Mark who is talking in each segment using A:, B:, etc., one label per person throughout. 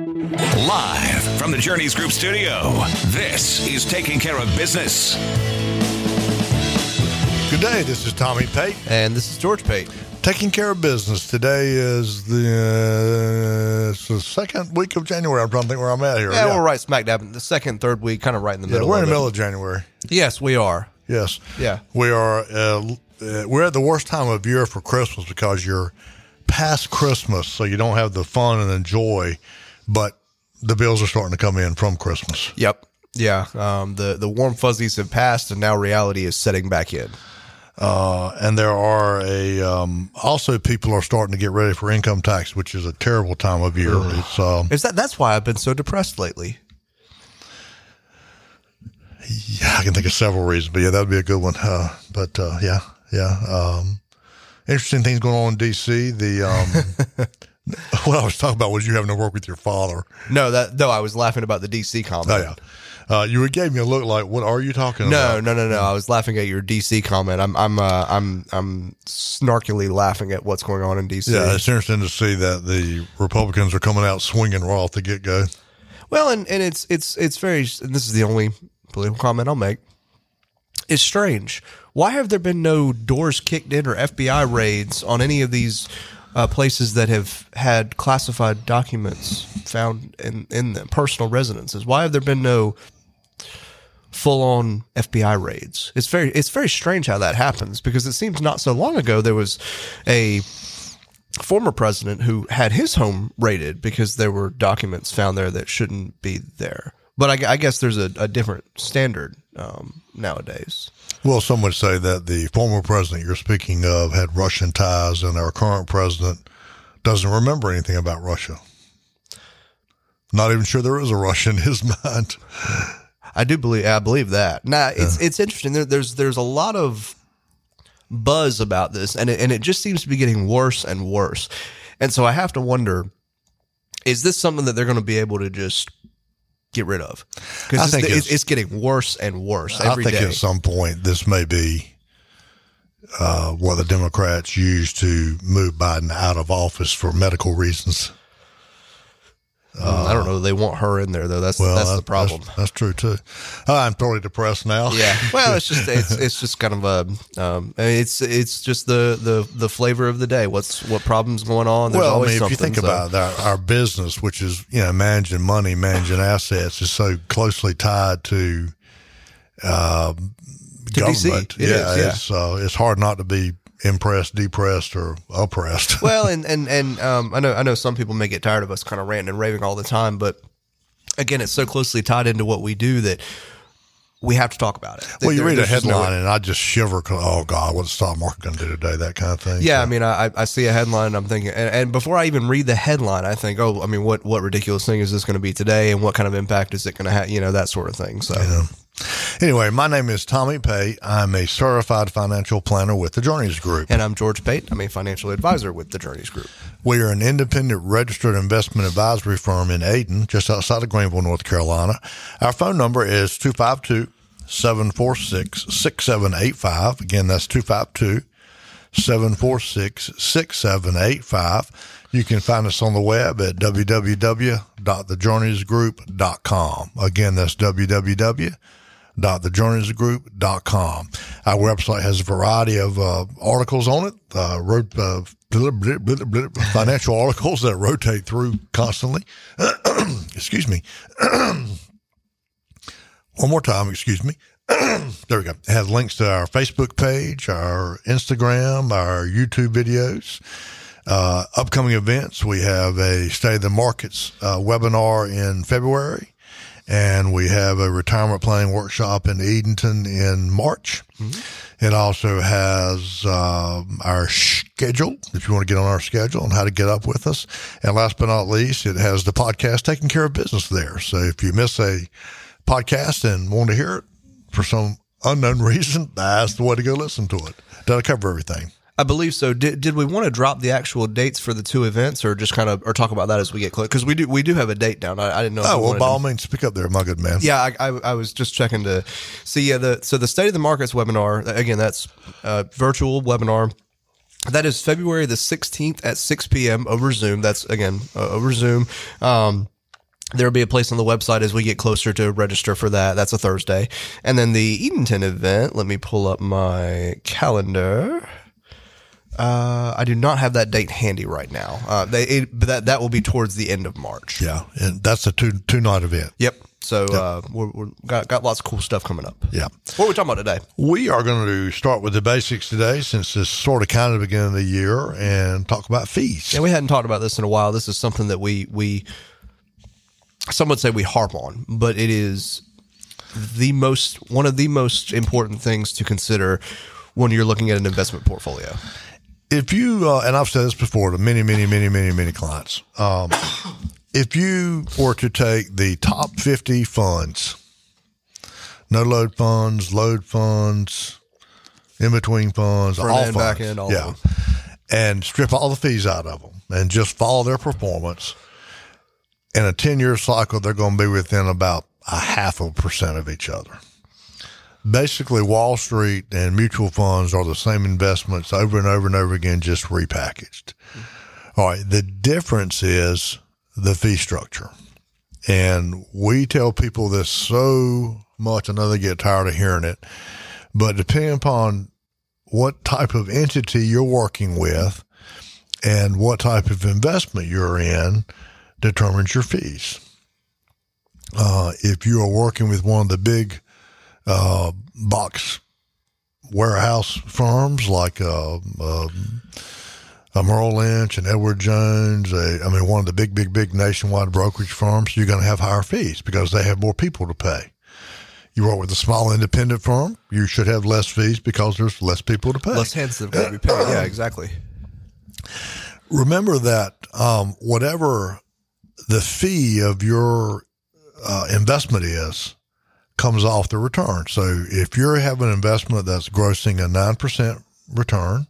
A: Live from the Journeys Group studio, this is Taking Care of Business.
B: Good day. This is Tommy Pate.
C: And this is George Pate.
B: Taking care of business. Today is the, uh, it's the second week of January. I'm trying to think where I'm at here.
C: Yeah, we're right smack dab in the second, third week, kind of right in the
B: Yeah,
C: middle.
B: we're in the middle of January.
C: Yes, we are.
B: Yes.
C: Yeah.
B: We are. Uh, uh, we're at the worst time of year for Christmas because you're past Christmas, so you don't have the fun and the joy, but the bills are starting to come in from Christmas.
C: Yep. Yeah. Um, the the warm fuzzies have passed, and now reality is setting back in.
B: Uh, and there are a um, also people are starting to get ready for income tax, which is a terrible time of year. It's um,
C: Is that that's why I've been so depressed lately?
B: Yeah, I can think of several reasons, but yeah, that would be a good one. Uh, but uh, yeah, yeah. Um, interesting things going on in DC. The um, what I was talking about was you having to work with your father.
C: No, that no, I was laughing about the DC comment.
B: Oh yeah, uh, you gave me a look like, what are you talking
C: No,
B: about?
C: no, no, no. I was laughing at your DC comment. I'm, I'm, uh, I'm, I'm snarkily laughing at what's going on in DC.
B: Yeah, it's interesting to see that the Republicans are coming out swinging raw off the get go.
C: Well, and, and it's it's it's very. And this is the only political comment I'll make. It's strange. Why have there been no doors kicked in or FBI raids on any of these uh, places that have had classified documents found in in them, personal residences? Why have there been no full on FBI raids? It's very it's very strange how that happens because it seems not so long ago there was a former president who had his home raided because there were documents found there that shouldn't be there. But I, I guess there's a, a different standard um, nowadays.
B: Well, some would say that the former president you're speaking of had Russian ties, and our current president doesn't remember anything about Russia. Not even sure there is a Russia in his mind.
C: I do believe I believe that. Now it's it's interesting. There, there's there's a lot of buzz about this, and it, and it just seems to be getting worse and worse. And so I have to wonder: is this something that they're going to be able to just get rid of?
B: I
C: Because
B: think
C: it's,
B: it's-
C: it's getting worse and worse
B: I think
C: day.
B: at some point this may be uh, what the Democrats use to move Biden out of office for medical reasons.
C: I don't know. They want her in there though. That's
B: Well,
C: that's the problem.
B: That's, that's true too. I'm totally depressed now.
C: Yeah. Well, it's just it's it's just kind of a um, it's it's just the the the flavor of the day. What's what problems going on? There's
B: well, I mean, if you think
C: so-
B: about our, our business, which is you know managing money, managing assets, is so closely tied to uh,
C: To DC.
B: government.
C: It
B: yeah,
C: is, yeah.
B: it's uh, it's hard not to be impressed, depressed, or oppressed.
C: well, and and and um, I know I know some people may get tired of us kind of ranting and raving all the time, but again, it's so closely tied into what we do that we have to talk about it.
B: well, you
C: There-
B: read a
C: no-
B: headline and I just shiver. Oh God, what's the stock market going to do today? That kind of thing.
C: Yeah, I mean, I, I see a headline and I'm thinking, and, and before I even read the headline, I think, oh, I mean, what what ridiculous thing is this going to be today, and what kind of impact is it going to have? You know, that sort of thing. So,
B: Anyway, my name is Tommy Pate. I'm a certified financial planner with the Journeys Group.
C: and I'm George Pate. I'm a financial advisor with the Journeys Group.
B: We are an independent registered investment advisory firm in Ayden, just outside of Greenville, North Carolina. Our phone number is 252 746 6785. Again, that's 252 746 6785. You can find us on the web at www.thejourneysgroup.com. Again, that's www www.thejourneysgroup.com. Our website has a variety of uh, articles on it, uh, uh, financial articles that rotate through constantly. excuse me. One more time, excuse me. there we go. It has links to our Facebook page, our Instagram, our YouTube videos, uh, upcoming events. We have a State of the Markets uh, webinar in February, and we have a retirement planning workshop in Edenton in March. It also has um, our schedule, if you want to get on our schedule and how to get up with us. And last but not least, it has the podcast taking care of business there. So if you miss a podcast and want to hear it for some unknown reason, that's the way to go listen to it. That'll cover everything.
C: I believe so. Did, did we want to drop the actual dates for the two events, or just kind of, or talk about that as we get close? Because we do, we do have a date down. I, I didn't know. if
B: Oh,
C: we
B: well, by all means, pick up there, my good man.
C: Yeah, I, I, I was just checking to see. Yeah, the so the state of the markets webinar again. That's a virtual webinar That is February the 16th at 6 p.m. over Zoom. That's again uh, over Zoom. Um, There'll be a place on the website as we get closer to register for that. That's a Thursday. And then the Edenton event, let me pull up my calendar. Uh, I do not have that date handy right now. Uh, they, it, but that, that will be towards the end of March.
B: Yeah, and that's a two two night event.
C: Yep. So uh, we're, we're got got lots of cool stuff coming up.
B: Yeah.
C: What are we talking about today?
B: We are going to start with the basics today, since it's sort of kind of the beginning of the year, and talk about fees.
C: Yeah, we hadn't talked about this in a while. This is something that we we some would say we harp on, but it is the most one of the most important things to consider when you're looking at an investment portfolio.
B: If you uh, and I've said this before to many, many, many, many, many clients, um, if you were to take the top fifty funds, no load funds, load funds, in between funds,
C: Front
B: all
C: end,
B: funds,
C: back end, all
B: yeah, and strip all the fees out of them and just follow their performance. In a ten year cycle, they're going to be within about a half of a percent of each other basically Wall Street and mutual funds are the same investments over and over and over again, just repackaged. All right. The difference is the fee structure. And we tell people this so much. I know they get tired of hearing it, but depending upon what type of entity you're working with and what type of investment you're in determines your fees. Uh, if you are working with one of the big uh, box warehouse firms like uh, uh, uh, Merrill Lynch and Edward Jones. I mean, one of the big, big, big nationwide brokerage firms. You're going to have higher fees because they have more people to pay. You work with a small independent firm, you should have less fees because there's less people to pay.
C: Less heads that will be paid. Yeah, exactly.
B: Remember that um, whatever the fee of your uh, investment is, comes off the return. So if you're having an investment that's grossing a 9% return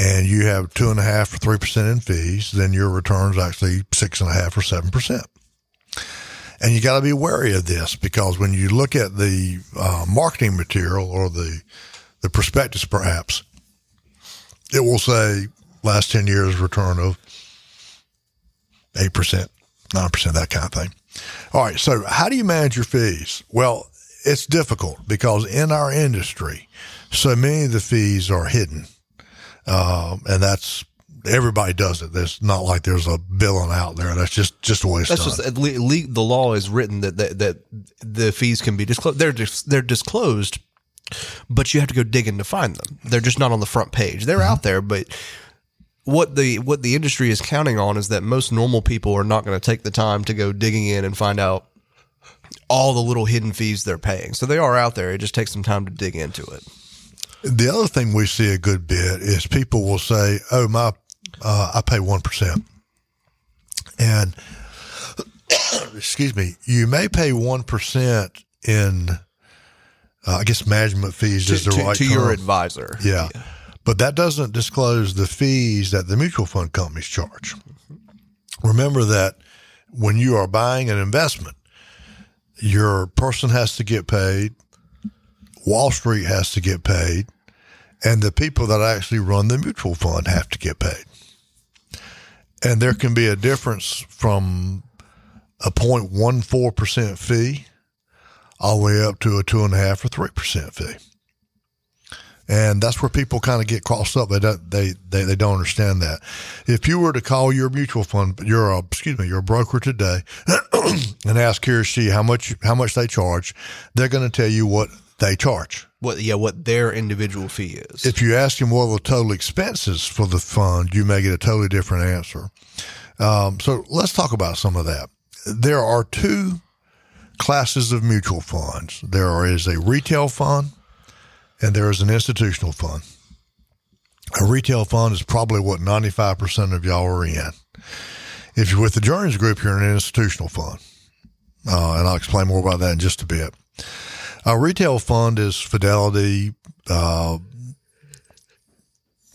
B: and you have two and a half or 3% in fees, then your return is actually six and a half or 7%. And you got to be wary of this because when you look at the uh, marketing material or the, the prospectus perhaps, it will say last 10 years return of 8%, 9%, that kind of thing. All right. So, how do you manage your fees? Well, it's difficult because in our industry, so many of the fees are hidden. Um, and that's everybody does it. There's not like there's a billing out there. That's just, just the way it's
C: That's
B: done.
C: just le- the law is written that, that that the fees can be disclosed. They're dis- they're disclosed, but you have to go digging to find them. They're just not on the front page. They're out there, but what the what the industry is counting on is that most normal people are not going to take the time to go digging in and find out all the little hidden fees they're paying. So they are out there. It just takes some time to dig into it.
B: The other thing we see a good bit is people will say, "Oh, my, uh, I pay one percent," and excuse me, you may pay one percent in, uh, I guess, management fees is the
C: to-
B: right
C: to
B: term.
C: your advisor.
B: yeah. But that doesn't disclose the fees that the mutual fund companies charge. Remember that when you are buying an investment, your person has to get paid, Wall Street has to get paid, and the people that actually run the mutual fund have to get paid. And there can be a difference from a 0.14% fee all the way up to a two and a half or three percent fee. And that's where people kind of get crossed up. They don't, they, they, they don't understand that. If you were to call your mutual fund, your, uh, excuse me, your broker today and ask he or she how much, how much they charge, they're going to tell you what they charge.
C: What yeah, what their individual fee is.
B: If you ask them what the total expenses for the fund, you may get a totally different answer. Um, so let's talk about some of that. There are two classes of mutual funds. There is a retail fund and there is an institutional fund. A retail fund is probably what 95% of y'all are in. If you're with the Journeys Group, you're in an institutional fund. Uh, and I'll explain more about that in just a bit. A retail fund is Fidelity, uh,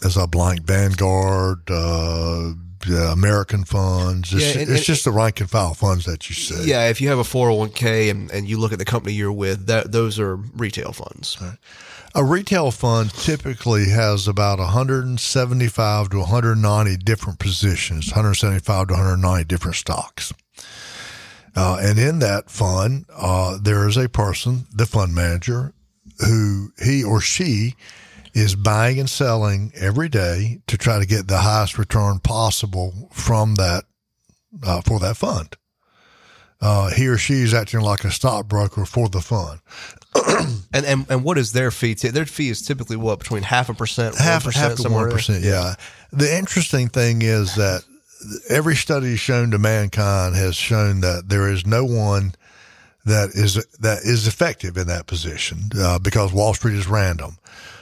B: as a blank Vanguard, uh, yeah, American funds. It's,
C: Yeah, and-
B: it's
C: and-
B: just the rank and file funds that you see.
C: Yeah, if you have a 401k and, and you look at the company you're with, that those are retail funds.
B: A retail fund typically has about 175 to 190 different positions, 175 to 190 different stocks. Uh, and in that fund, uh, there is a person, the fund manager, who he or she is buying and selling every day to try to get the highest return possible from that uh, for that fund. Uh, he or she is acting like a stockbroker for the fund.
C: and, and and what is their fee? T- their fee is typically what between half a percent,
B: half
C: 1%,
B: half to one percent. Yeah. The interesting thing is that every study shown to mankind has shown that there is no one that is that is effective in that position uh, because Wall Street is random.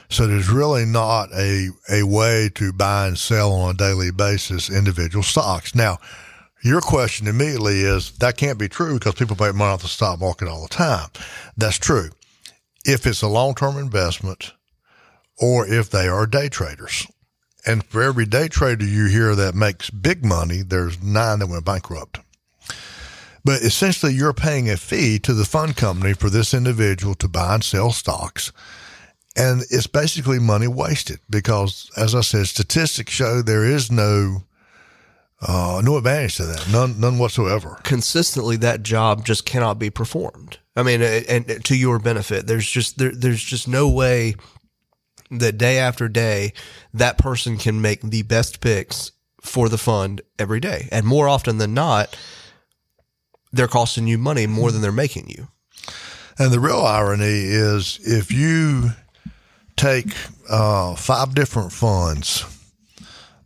B: So there's really not a a way to buy and sell on a daily basis individual stocks. Now, your question immediately is that can't be true because people make money off the stock market all the time. That's true. If it's a long term investment or if they are day traders. And for every day trader you hear that makes big money, there's nine that went bankrupt. But essentially, you're paying a fee to the fund company for this individual to buy and sell stocks. And it's basically money wasted because, as I said, statistics show there is no uh, no advantage to that, none none whatsoever.
C: consistently that job just cannot be performed. I mean, and, to your benefit, there's just there, there's just no way that day after day that person can make the best picks for the fund every day, and more often than not, they're costing you money more than they're making you.
B: And the real irony is if you take uh, five different funds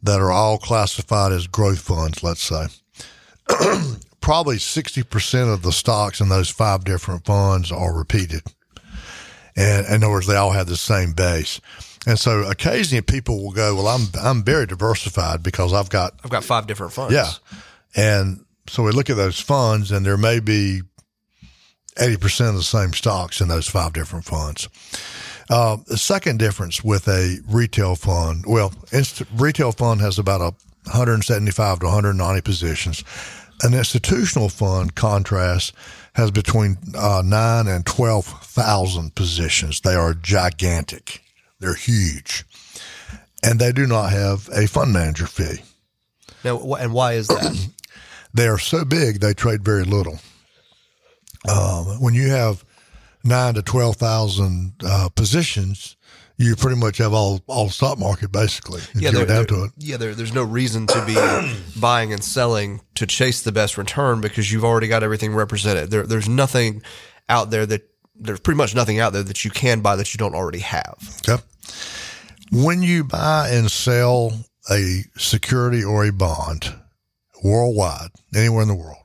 B: that are all classified as growth funds, let's say, probably 60% of the stocks in those five different funds are repeated. And in other words, they all have the same base. And so occasionally people will go, well, I'm, I'm very diversified because I've got
C: I've got five different funds.
B: yeah. And so we look at those funds, and there may be 80% of the same stocks in those five different funds. Uh, the second difference with a retail fund, well, inst- retail fund has about a 175 to 190 positions. An institutional fund, contrast, has between uh, nine and 12,000 positions. They are gigantic. They're huge. And they do not have a fund manager fee.
C: Now, and why is that?
B: they are so big they trade very little. Um, when you have nine to twelve thousand uh, positions, you pretty much have all all stock market basically. If you
C: there-
B: down
C: there-
B: to it.
C: Yeah, there, there's no reason to be buying and selling to chase the best return because you've already got everything represented. There, there's nothing out there that there's pretty much nothing out there that you can buy that you don't already have.
B: Okay. When you buy and sell a security or a bond worldwide, anywhere in the world,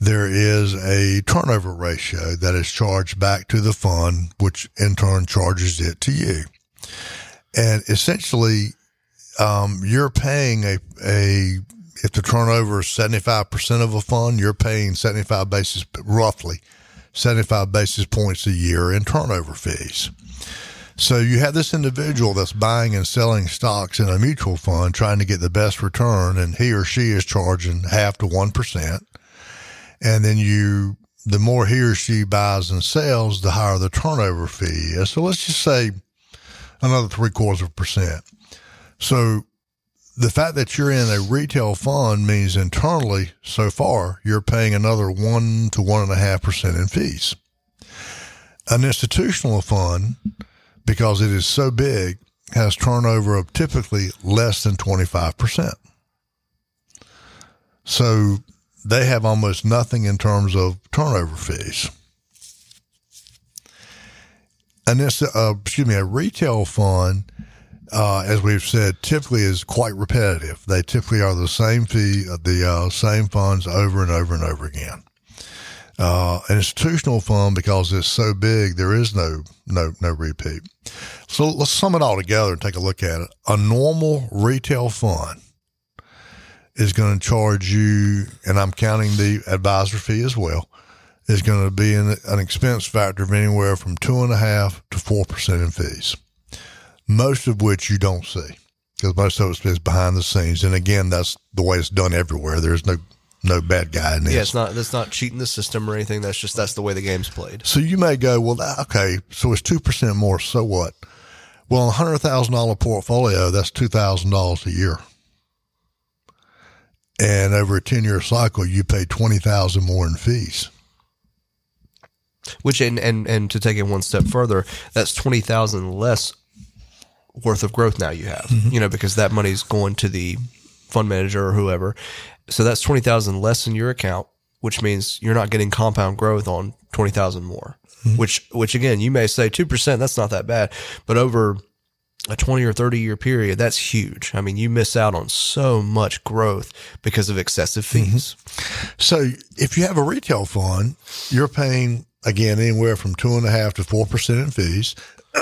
B: there is a turnover ratio that is charged back to the fund, which in turn charges it to you. And essentially, um, you're paying a, a, if the turnover is 75% of a fund, you're paying 75 basis, roughly 75 basis points a year in turnover fees. So you have this individual that's buying and selling stocks in a mutual fund trying to get the best return, and he or she is charging half to 1%. And then you, the more he or she buys and sells, the higher the turnover fee is. So let's just say another three quarters of a percent. So the fact that you're in a retail fund means internally, so far, you're paying another one to one and a half percent in fees. An institutional fund, because it is so big, has turnover of typically less than 25%. So they have almost nothing in terms of turnover fees. And this, uh, excuse me, a retail fund, uh, as we've said, typically is quite repetitive. They typically are the same fee, the uh, same funds over and over and over again. Uh, an institutional fund, because it's so big, there is no no no repeat. So let's sum it all together and take a look at it. A normal retail fund is going to charge you, and I'm counting the advisor fee as well, is going to be an, an expense factor of anywhere from two and a half to four percent in fees, most of which you don't see because most of it is behind the scenes. And again, that's the way it's done everywhere. There's no no bad guy in this.
C: Yeah, it's not that's not cheating the system or anything. That's just that's the way the game's played.
B: So you may go, well, okay, so it's 2% more. So what? Well, a $100,000 portfolio, that's $2,000 a year. And over a 10 year cycle, you pay 20000 more in fees.
C: Which and and and to take it one step further, that's twenty thousand less worth of growth now you have.
B: Mm-hmm.
C: You know, because that money's going to the fund manager or whoever. So that's twenty thousand less in your account, which means you're not getting compound growth on twenty thousand more.
B: Mm-hmm.
C: Which which again, you may say two percent, that's not that bad. But over a 20 or 30 year period, that's huge. I mean, you miss out on so much growth because of excessive
B: Mm-hmm.
C: fees.
B: So if you have a retail fund, you're paying again anywhere from two and a half to four percent in fees.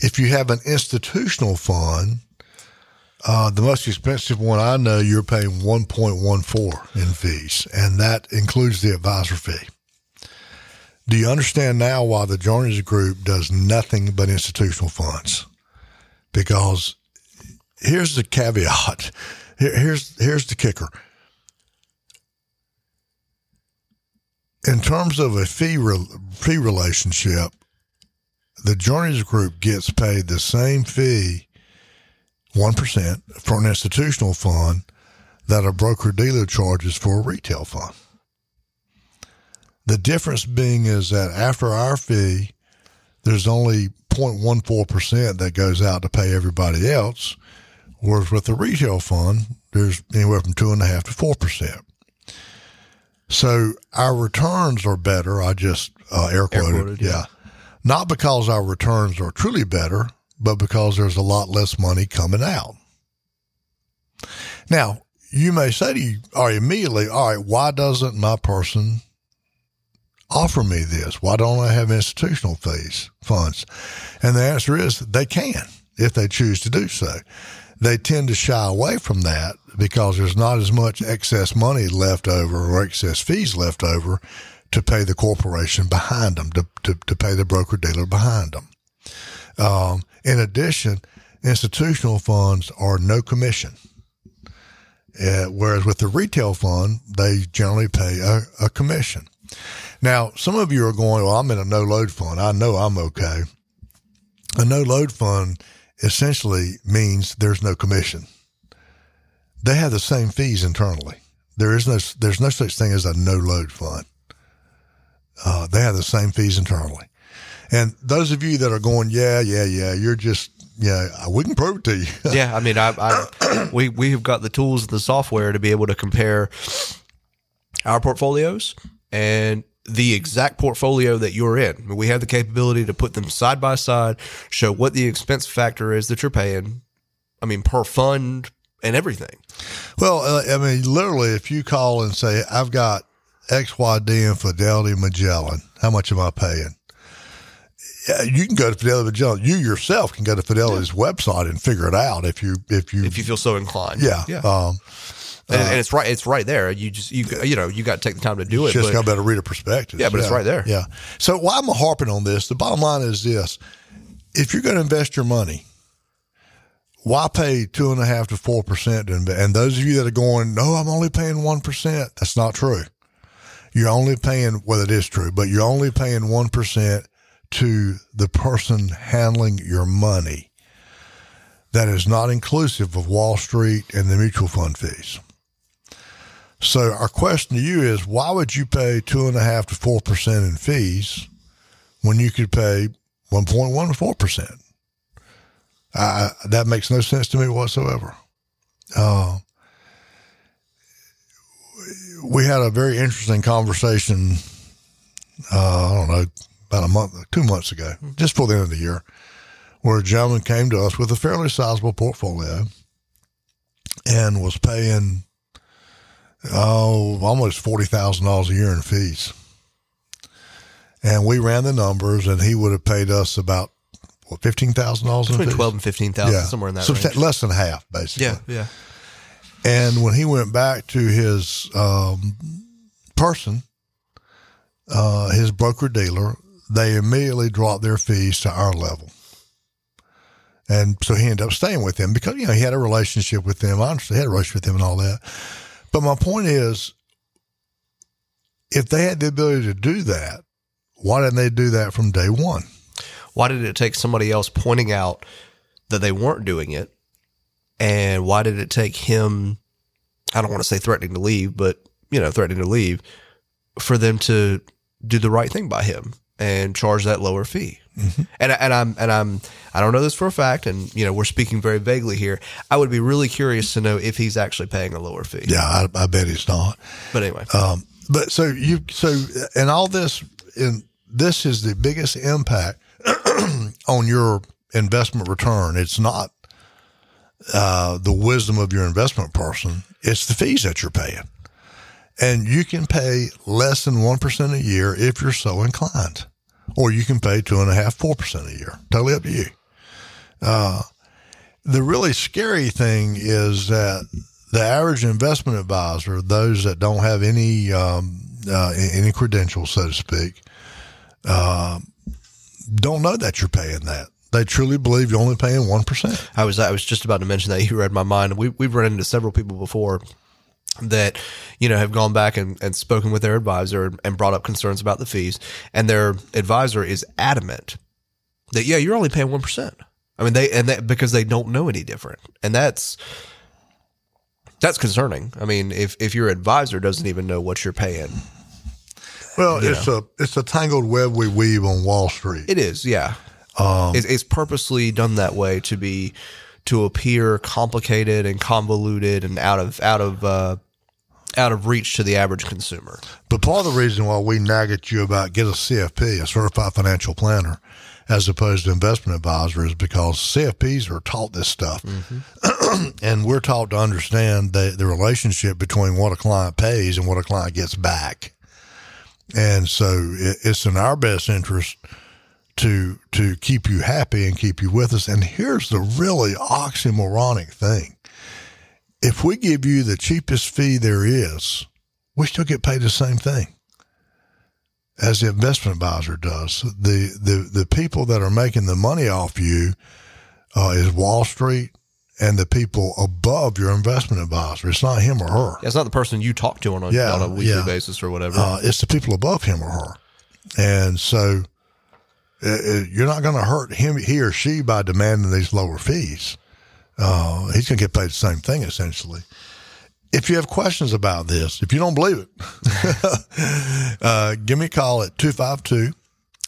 B: if you have an institutional fund, uh, the most expensive one I know, you're paying one point one four in fees, and that includes the advisor fee. Do you understand now why the Journeys Group does nothing but institutional funds? Because here's the caveat. Here- Here's here's the kicker. in terms of a fee re- fee relationship, the Journeys Group gets paid the same fee, one percent, for an institutional fund that a broker dealer charges for a retail fund. The difference being is that after our fee, there's only 0.14% that goes out to pay everybody else, whereas with the retail fund, there's anywhere from two and a half to four percent. So our returns are better. I just uh, air quoted,
C: quoted,
B: yeah.
C: yeah.
B: Not because our returns are truly better, but because there's a lot less money coming out. Now, you may say to you, right, immediately, all right, why doesn't my person offer me this? Why don't I have institutional fees, funds? And the answer is they can if they choose to do so. They tend to shy away from that because there's not as much excess money left over or excess fees left over to pay the corporation behind them, to, to, to pay the broker dealer behind them. Um, in addition, institutional funds are no commission. Uh, whereas with the retail fund, they generally pay a, a commission. Now, some of you are going, well, I'm in a no load fund. I know I'm okay. A no load fund essentially means there's no commission. They have the same fees internally. There is no, there's no such thing as a no load fund. Uh, they have the same fees internally. And those of you that are going, yeah, yeah, yeah, you're just, yeah, we can prove it to you.
C: yeah, I mean, I, I we we have got the tools and the software to be able to compare our portfolios and the exact portfolio that you're in. We have the capability to put them side by side, show what the expense factor is that you're paying. I mean, per fund and everything.
B: Well, uh, I mean, literally, if you call and say, I've got XYD and Fidelity Magellan, how much am I paying? You can go to Fidelity Magellan. You yourself can go to Fidelity's website and figure it out if you if you
C: If you feel so inclined,
B: yeah
C: yeah,
B: Um,
C: and, uh, and it's right, it's right there. You just you you know you got to take the time to do it.
B: just got to better read a perspective.
C: Yeah, but it's right there.
B: Yeah. So why am I harping on this? The bottom line is this: if you're going to invest your money, why pay two and a half to four percent? And those of you that are going, no, I'm only paying one percent. That's not true. You're only paying, well, it is true, but you're only paying one percent to the person handling your money. That is not inclusive of Wall Street and the mutual fund fees. So our question to you is, why would you pay two and a half to four percent in fees when you could pay one point one to four percent? That makes no sense to me whatsoever. Uh, we had a very interesting conversation. Uh, I don't know about a month, two months ago, just before the end of the year, where a gentleman came to us with a fairly sizable portfolio and was paying oh, almost forty thousand dollars a year in fees. And we ran the numbers, and he would have paid us about what fifteen thousand dollars in
C: between
B: fees.
C: twelve and fifteen thousand, somewhere in that
B: Substan-
C: range.
B: less than half, basically.
C: Yeah, yeah.
B: And when he went back to his um, person, uh, his broker dealer, they immediately dropped their fees to our level. And so he ended up staying with them because, you know, he had a relationship with them. I understand he had a relationship with them and all that. But my point is, if they had the ability to do that, why didn't they do that from day one?
C: Why did it take somebody else pointing out that they weren't doing it? And why did it take him, I don't want to say threatening to leave, but, you know, threatening to leave for them to do the right thing by him and charge that lower fee? And, and I'm, and I'm, I don't know this for a fact. And, you know, we're speaking very vaguely here. I would be really curious to know if he's actually paying a lower fee.
B: Yeah, I, I bet he's not.
C: But anyway,
B: Um, but so you so and all this in this is the biggest impact on your investment return. It's not uh, the wisdom of your investment person; it's the fees that you're paying, and you can pay less than one percent a year if you're so inclined, or you can pay two and a half, four percent a year. Totally up to you. Uh, the really scary thing is that the average investment advisor, those that don't have any um, uh, any credentials, so to speak, uh, don't know that you're paying that. They truly believe you're only paying one percent.
C: I was I was just about to mention that you read my mind. We we've run into several people before that you know have gone back and, and spoken with their advisor and brought up concerns about the fees, and their advisor is adamant that yeah you're only paying one percent. I mean they and that because they don't know any different, and that's that's concerning. I mean if if your advisor doesn't even know what you're paying,
B: Well, it's a it's a tangled web we weave on Wall Street.
C: It is, yeah. it's, it's purposely done that way to be to appear complicated and convoluted and out of out of uh, out of reach to the average consumer.
B: But part of the reason why we nag at you about get a CFP, a certified financial planner, as opposed to investment advisor is because CFPs are taught this stuff. Mm-hmm. and we're taught to understand the, the relationship between what a client pays and what a client gets back. And so it, it's in our best interest to to keep you happy and keep you with us. And here's the really oxymoronic thing. If we give you the cheapest fee there is, we still get paid the same thing as the investment advisor does. The the the people that are making the money off you uh, is Wall Street and the people above your investment advisor. It's not him or her.
C: It's not the person you talk to on a,
B: Yeah,
C: on a weekly
B: yeah.
C: basis or whatever.
B: Uh, it's the people above him or her. And so uh, uh, you're not going to hurt him, he or she, by demanding these lower fees. Uh, he's going to get paid the same thing essentially. If you have questions about this, if you don't believe it, uh, give me a call at 252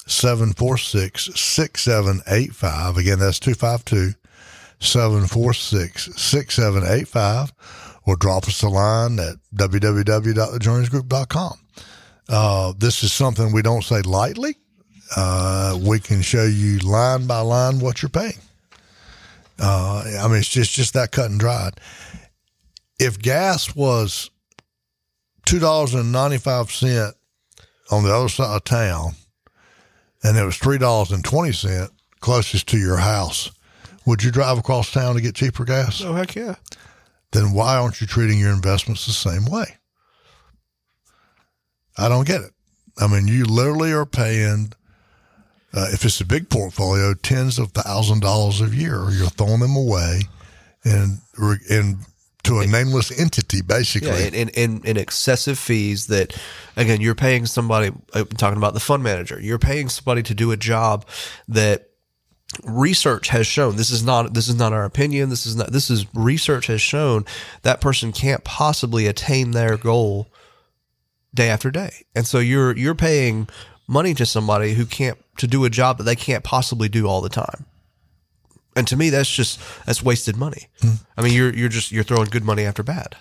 B: 746 6785. Again, that's 252 746 6785. Or drop us a line at www.thejourneysgroup.com. Uh, this is something we don't say lightly. Uh, we can show you line by line what you're paying. Uh, I mean, it's just, just that cut and dried. If gas was $2.95 on the other side of town and it was $3.20 closest to your house, would you drive across town to get cheaper gas?
C: oh heck yeah!
B: Then why aren't you treating your investments the same way? I don't get it. I mean, you literally are paying, uh, if it's a big portfolio, tens of thousand dollars a year. You're throwing them away and and to a nameless entity, basically.
C: Yeah, and, and excessive fees that, again, you're paying somebody, I'm talking about the fund manager, you're paying somebody to do a job that research has shown this is not this is not our opinion this is not this is research has shown that person can't possibly attain their goal day after day and so you're you're paying money to somebody who can't to do a job that they can't possibly do all the time and to me that's just that's wasted money i mean you're you're just you're throwing good money after bad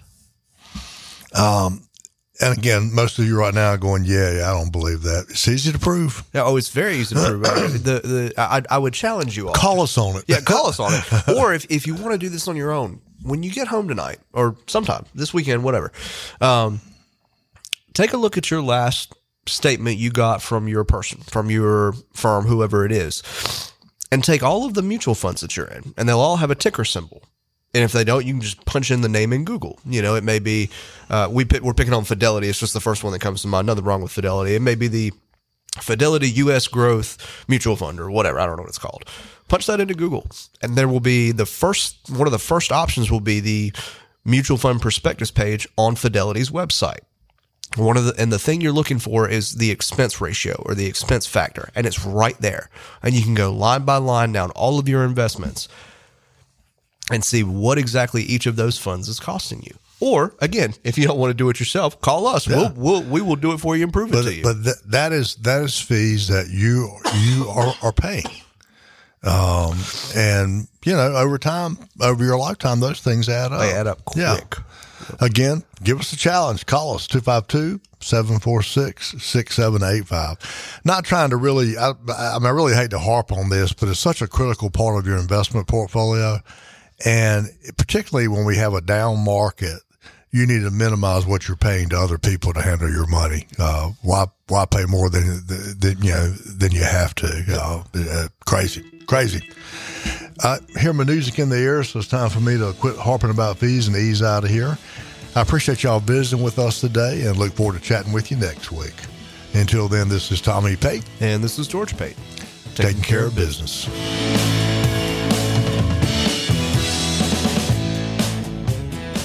B: and again, most of you right now are going, yeah, yeah, I don't believe that. It's easy to prove.
C: Yeah, oh, it's very easy to prove. The the I, I would challenge you all.
B: Call us on it.
C: yeah, call us on it. Or if, if you want to do this on your own, when you get home tonight or sometime this weekend, whatever, um, take a look at your last statement you got from your person, from your firm, whoever it is, and take all of the mutual funds that you're in, and they'll all have a ticker symbol. And if they don't, you can just punch in the name in Google. You know, it may be uh, we pick, we're picking on Fidelity. It's just the first one that comes to mind. Nothing wrong with Fidelity. It may be the Fidelity U.S. Growth Mutual Fund or whatever. I don't know what it's called. Punch that into Google, and there will be the first one of the first options will be the mutual fund prospectus page on Fidelity's website. One of the and the thing you're looking for is the expense ratio or the expense factor, and it's right there. And you can go line by line down all of your investments and see what exactly each of those funds is costing you. Or again, if you don't want to do it yourself, call us.
B: Yeah.
C: We'll, we'll we will do it for you and prove
B: but
C: it to you.
B: but th- that is that is fees that you you are, are paying. Um, and you know, over time, over your lifetime, those things add up.
C: they add up quick.
B: Yeah. Again, give us a challenge. Call us 252 746 6785. Not trying to really, I, I, mean, I really hate to harp on this, but it's such a critical part of your investment portfolio. And particularly when we have a down market, you need to minimize what you're paying to other people to handle your money. Uh, why, why pay more than, than, you know, than you have to? Uh, uh, crazy, crazy. I hear my music in the ear, so it's time for me to quit harping about fees and ease out of here. I appreciate y'all visiting with us today and look forward to chatting with you next week. Until then, this is Tommy Pate.
C: And this is George Pate.
B: Taking care of business.